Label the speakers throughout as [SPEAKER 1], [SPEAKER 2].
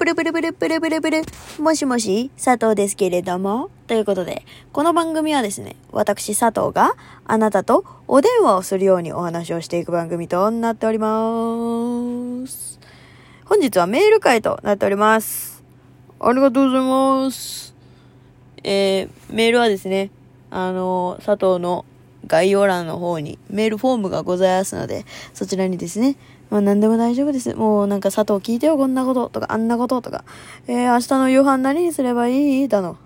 [SPEAKER 1] ブルブルブルブルブルブル。もしもし、佐藤ですけれども。ということで、この番組はですね、私佐藤があなたとお電話をするようにお話をしていく番組となっております。本日はメール会となっております。ありがとうございます。えー、メールはですね、あの、佐藤の概要欄の方にメールフォームがございますので、そちらにですね、まあ何でも大丈夫です。もうなんか佐藤聞いてよ、こんなこととか、あんなこととか、えー、明日の夕飯何にすればいい？だの。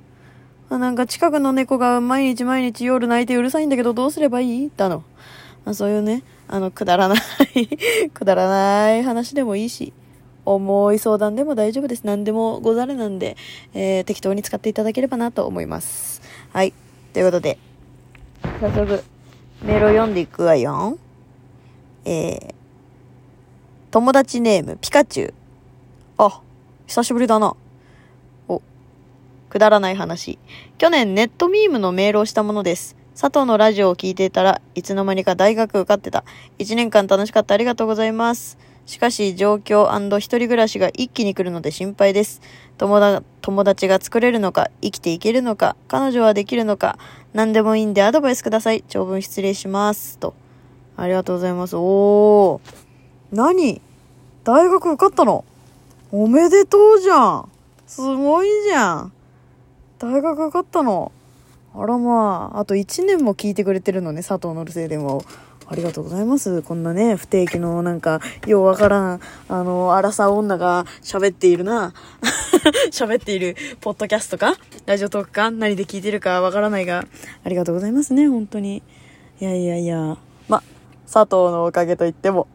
[SPEAKER 1] まあなんか近くの猫が毎日毎日夜泣いてうるさいんだけどどうすればいい？だの。まあそういうね、あの、くだらない くだらない話でもいいし、重い相談でも大丈夫です。何でもござれなんで、えー、適当に使っていただければなと思います。はい。ということで、早速、メールを読んでいくわよ。えー、友達ネーム、ピカチュウ。あ、久しぶりだな。お、くだらない話。去年ネットミームのメールをしたものです。佐藤のラジオを聞いていたらいつの間にか大学受かってた。一年間楽しかった。ありがとうございます。しかし、状況一人暮らしが一気に来るので心配です。友だ友達が作れるのか、生きていけるのか、彼女はできるのか、何でもいいんでアドバイスください。長文失礼します。と。ありがとうございます。おー。何？大学受かったの？おめでとうじゃん。すごいじゃん。大学受かったの？あらまあ、あと1年も聞いてくれてるのね、佐藤のるせい電話を。ありがとうございます。こんなね、不定期のなんか、ようわからん、あの、荒さ女が喋っているな。喋っている、ポッドキャストか？ラジオトークか？何で聞いてるかわからないが、ありがとうございますね、本当に。いやいやいや。ま、佐藤のおかげと言っても、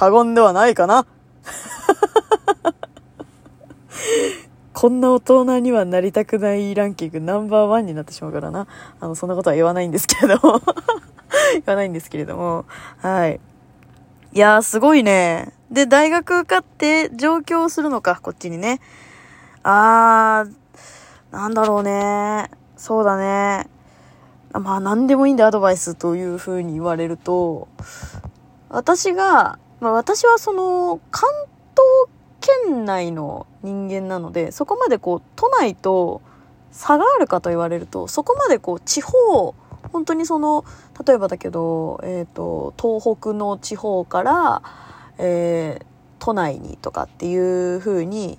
[SPEAKER 1] 過言ではないかな。こんな大人にはなりたくないランキングナンバーワンになってしまうからな。あの、そんなことは言わないんですけれども。言わないんですけれども。はい。いやー、すごいね。で、大学受かって上京するのか、こっちにね。あー、なんだろうね。そうだね。まあ、何でもいいんでアドバイスという風に言われると、私が、まあ私はその、関東県内の人間なので、そこまでこう、都内と差があるかと言われると、そこまでこう、地方、本当にその、例えばだけど、えっ、と、東北の地方から、えー都内にとかっていう風に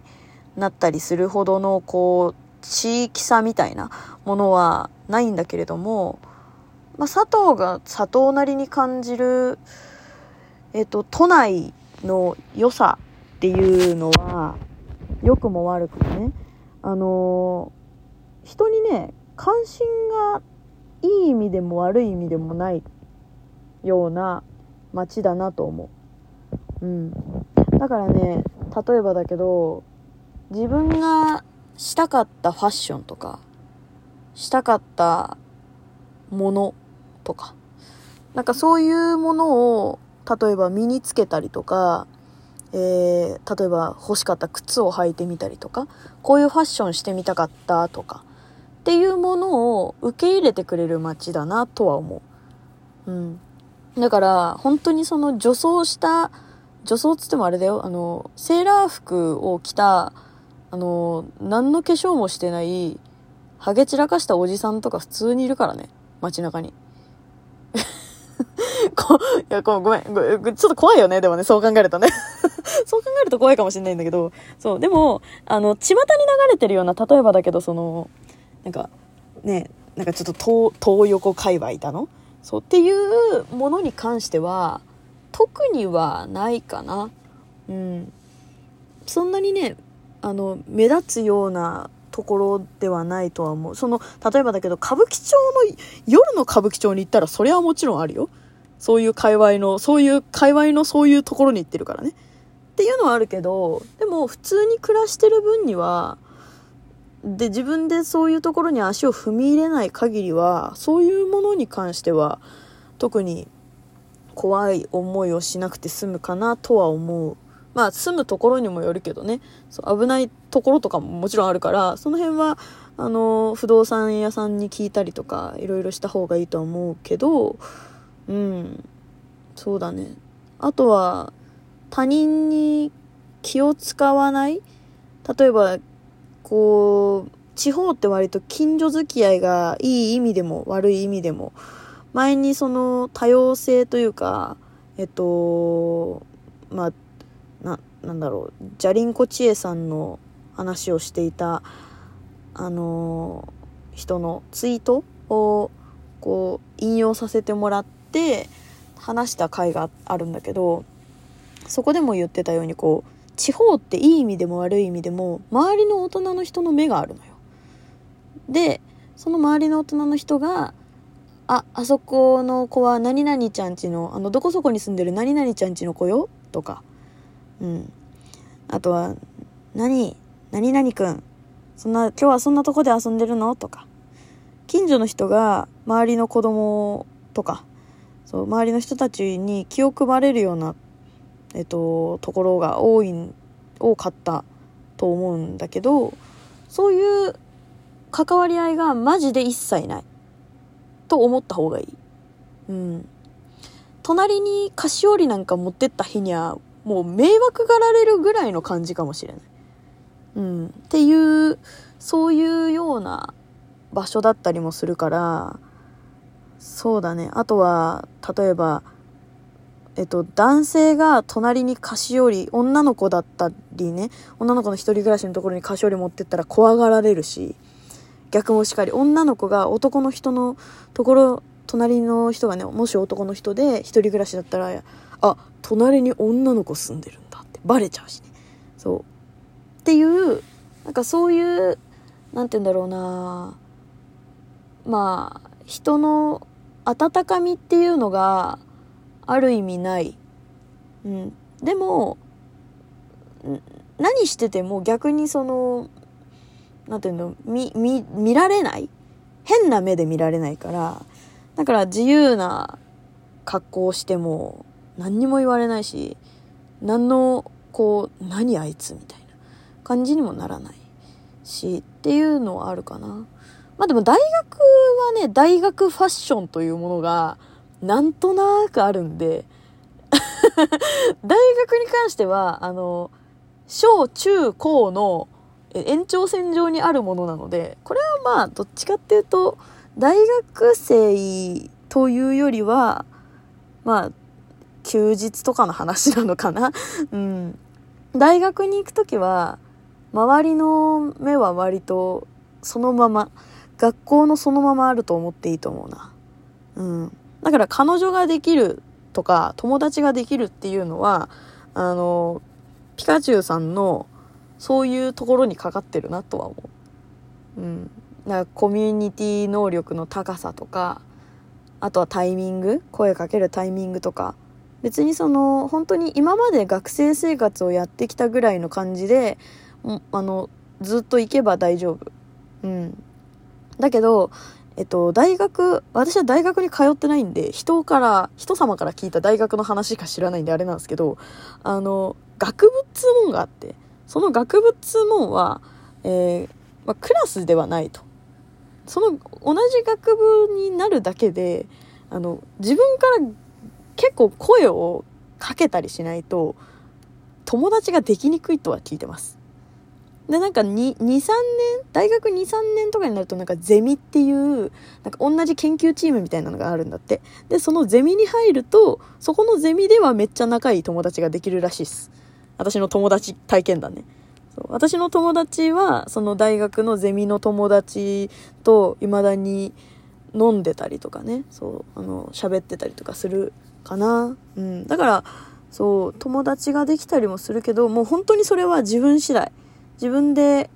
[SPEAKER 1] なったりするほどの、こう、地域差みたいなものはないんだけれども、まあ、佐藤が佐藤なりに感じる、えっ、と、都内の良さっていうのは、良くも悪くもね、あのー人にね、関心がいい意味でも悪い意味でもないような街だなと思う。うん。だからね、例えばだけど、自分がしたかったファッションとか、したかったものとか、なんかそういうものを、例えば身につけたりとか、えー、例えば欲しかった靴を履いてみたりとか、こういうファッションしてみたかったとか、っていうものを受け入れてくれる街だなとは思う。うん。だから、本当にその女装した、女装っつってもあれだよ、あの、セーラー服を着た、あの、何の化粧もしてない、ハゲ散らかしたおじさんとか普通にいるからね、街中に。こいやこごめんご、ちょっと怖いよね、でもね、そう考えるとね。そう考えると怖いかもしれないんだけど、そう、でも、あの、巷に流れてるような、例えばだけど、その、なんか、ね、なんかちょっと東、東横界隈だの？そうっていうものに関しては、特にはないかな。うん。そんなにね、あの、目立つようなところではないとは思う。その、例えばだけど、歌舞伎町の、夜の歌舞伎町に行ったら、それはもちろんあるよ。そういう界隈の、そういう界隈のそういうところに行ってるからね。っていうのはあるけど、でも普通に暮らしてる分には、で、自分でそういうところに足を踏み入れない限りは、そういうものに関しては、特に怖い思いをしなくて済むかなとは思う。まあ、住むところにもよるけどね、そう危ないところとかももちろんあるから、その辺は、あの、不動産屋さんに聞いたりとか、いろいろした方がいいとは思うけど、うん、そうだね。あとは、他人に気を使わない？例えば、こう、地方って割と近所付き合いがいい意味でも悪い意味でも、前にその多様性というか、えっと、まあ、な、なんだろう、じゃりんこちえさんの話をしていた、あの人のツイートをこう引用させてもらってって話した回があるんだけどそこでも言ってたようにこう地方っていい意味でも悪い意味でも周りの大人の人の目があるのよ。でその周りの大人の人が「ああそこの子は何々ちゃんちのあのどこそこに住んでる何々ちゃんちの子よ」とか、うん、あとは「何何々くんそんな今日はそんなとこで遊んでるの?」とか近所の人が周りの子供とかそう周りの人たちに気を配れるような、えっと、ところが多い多かったと思うんだけどそういう関わり合いがマジで一切ないと思った方がいい。うん。隣に菓子折りなんか持ってった日にはもう迷惑がられるぐらいの感じかもしれない。うん。っていう、そういうような場所だったりもするから、そうだね。あとは、例えば、えっと、男性が隣に菓子折り、女の子だったりね、女の子の一人暮らしのところに菓子折り持ってったら怖がられるし、逆もしかり、女の子が男の人のところ、隣の人がね、もし男の人で一人暮らしだったら、あ、隣に女の子住んでるんだってバレちゃうしね。そう。っていう、なんかそういう、なんて言うんだろうなまあ、人の温かみっていうのがある意味ない。うん。でも、何してても逆にその、なんていうの、見、見、見られない？変な目で見られないから、だから自由な格好をしても何にも言われないし、何の、こう、何あいつみたいな感じにもならないし、っていうのはあるかな。まあでも大学はね、大学ファッションというものが、なんとなくあるんで 大学に関しては、あの、小中高の延長線上にあるものなので、これはまあ、どっちかっていうと、大学生というよりは、まあ、休日とかの話なのかな。うん。大学に行くときは、周りの目は割とそのまま、学校のそのままあると思っていいと思うな。うん。だから彼女ができるとか、友達ができるっていうのは、あの、ピカチュウさんのそういうところにかかってるなとは思う。うん。だからコミュニティ能力の高さとか、あとはタイミング声かけるタイミングとか。別にその、本当に今まで学生生活をやってきたぐらいの感じで、あの、ずっと行けば大丈夫。うん。だけど、えっと、大学、私は大学に通ってないんで、人から、人様から聞いた大学の話しか知らないんであれなんですけど、あの、学部っつうもんがあって、その学部っつうもんは、えー、まあ、クラスではないと。その同じ学部になるだけで、あの、自分から結構声をかけたりしないと、友達ができにくいとは聞いてます。で、なんか2、2、3年、大学2、3年とかになるとなんかゼミっていう、なんか同じ研究チームみたいなのがあるんだって。で、そのゼミに入ると、そこのゼミではめっちゃ仲いい友達ができるらしいっす。私の友達体験談ね。そう私の友達は、その大学のゼミの友達と未だに飲んでたりとかね、そう、あの、喋ってたりとかするかな。うん。だから、そう、友達ができたりもするけど、もう本当にそれは自分次第。自分で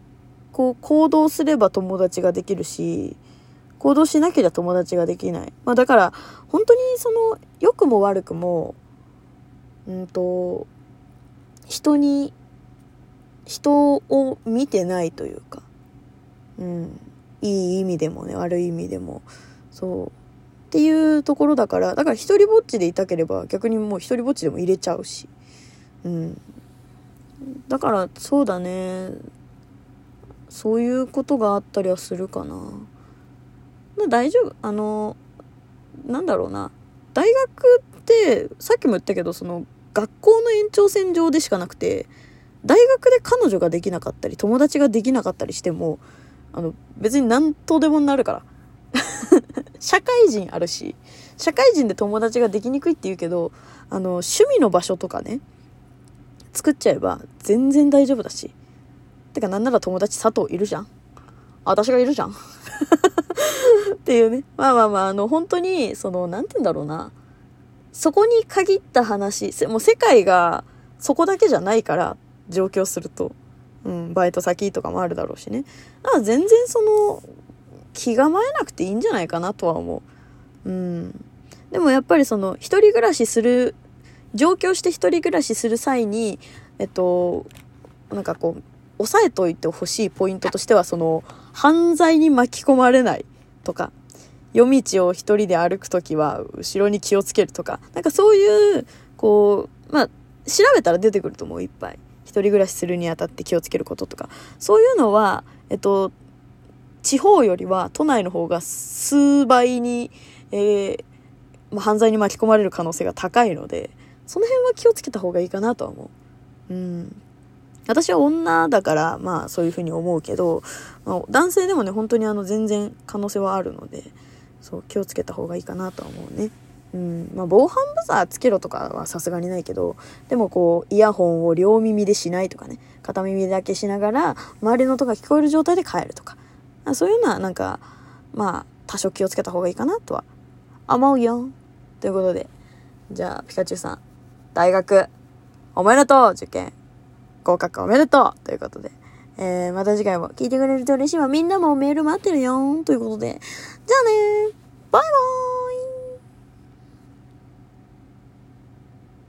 [SPEAKER 1] こう行動すれば友達ができるし、行動しなければ友達ができない。まあだから、本当にその、良くも悪くも、うんと、人に、人を見てないというか、うん、いい意味でもね、悪い意味でも、そう。っていうところだから、だから一人ぼっちでいたければ逆にもう一人ぼっちでも入れちゃうし、うん。だからそうだね。そういうことがあったりはするかな。大丈夫？あのなんだろうな。大学ってさっきも言ったけどその学校の延長線上でしかなくて大学で彼女ができなかったり、友達ができなかったりしても、あの、別に何とでもなるから。社会人あるし、社会人で友達ができにくいって言うけど、あの、趣味の場所とかね、作っちゃえば全然大丈夫だし。てかなんなら友達佐藤いるじゃん。私がいるじゃん。っていうね。まあまあまあ、あの、本当に、その、なんて言うんだろうな。そこに限った話、もう世界がそこだけじゃないから、上京すると。うん、バイト先とかもあるだろうしね。あ全然その、気構えなくていいんじゃないかなとは思う。うん。でもやっぱりその、一人暮らしする、上京して一人暮らしする際に、えっと、なんかこう、押さえといてほしいポイントとしては、その、犯罪に巻き込まれないとか、夜道を一人で歩くときは後ろに気をつけるとか、なんかそういう、こう、まあ、調べたら出てくると思う、いっぱい。一人暮らしするにあたって気をつけることとか。そういうのは、えっと、地方よりは都内の方が数倍に、えー、まあ、犯罪に巻き込まれる可能性が高いので、その辺は気をつけた方がいいかなとは思う。うん。私は女だから、まあそういうふうに思うけど、まあ、男性でもね、本当にあの全然可能性はあるので、そう、気をつけた方がいいかなとは思うね。うん。まあ防犯ブザーつけろとかはさすがにないけど、でもこう、イヤホンを両耳でしないとかね、片耳だけしながら、周りの音が聞こえる状態で帰るとか。あそういうのはなんか、まあ、多少気をつけた方がいいかなとは思うよ。ということで、じゃあ、ピカチュウさん、大学、おめでとう受験合格おめでとうということで。えー、また次回も聞いてくれると嬉しいわ。みんなもメール待ってるよということで。じゃあねバイバーイ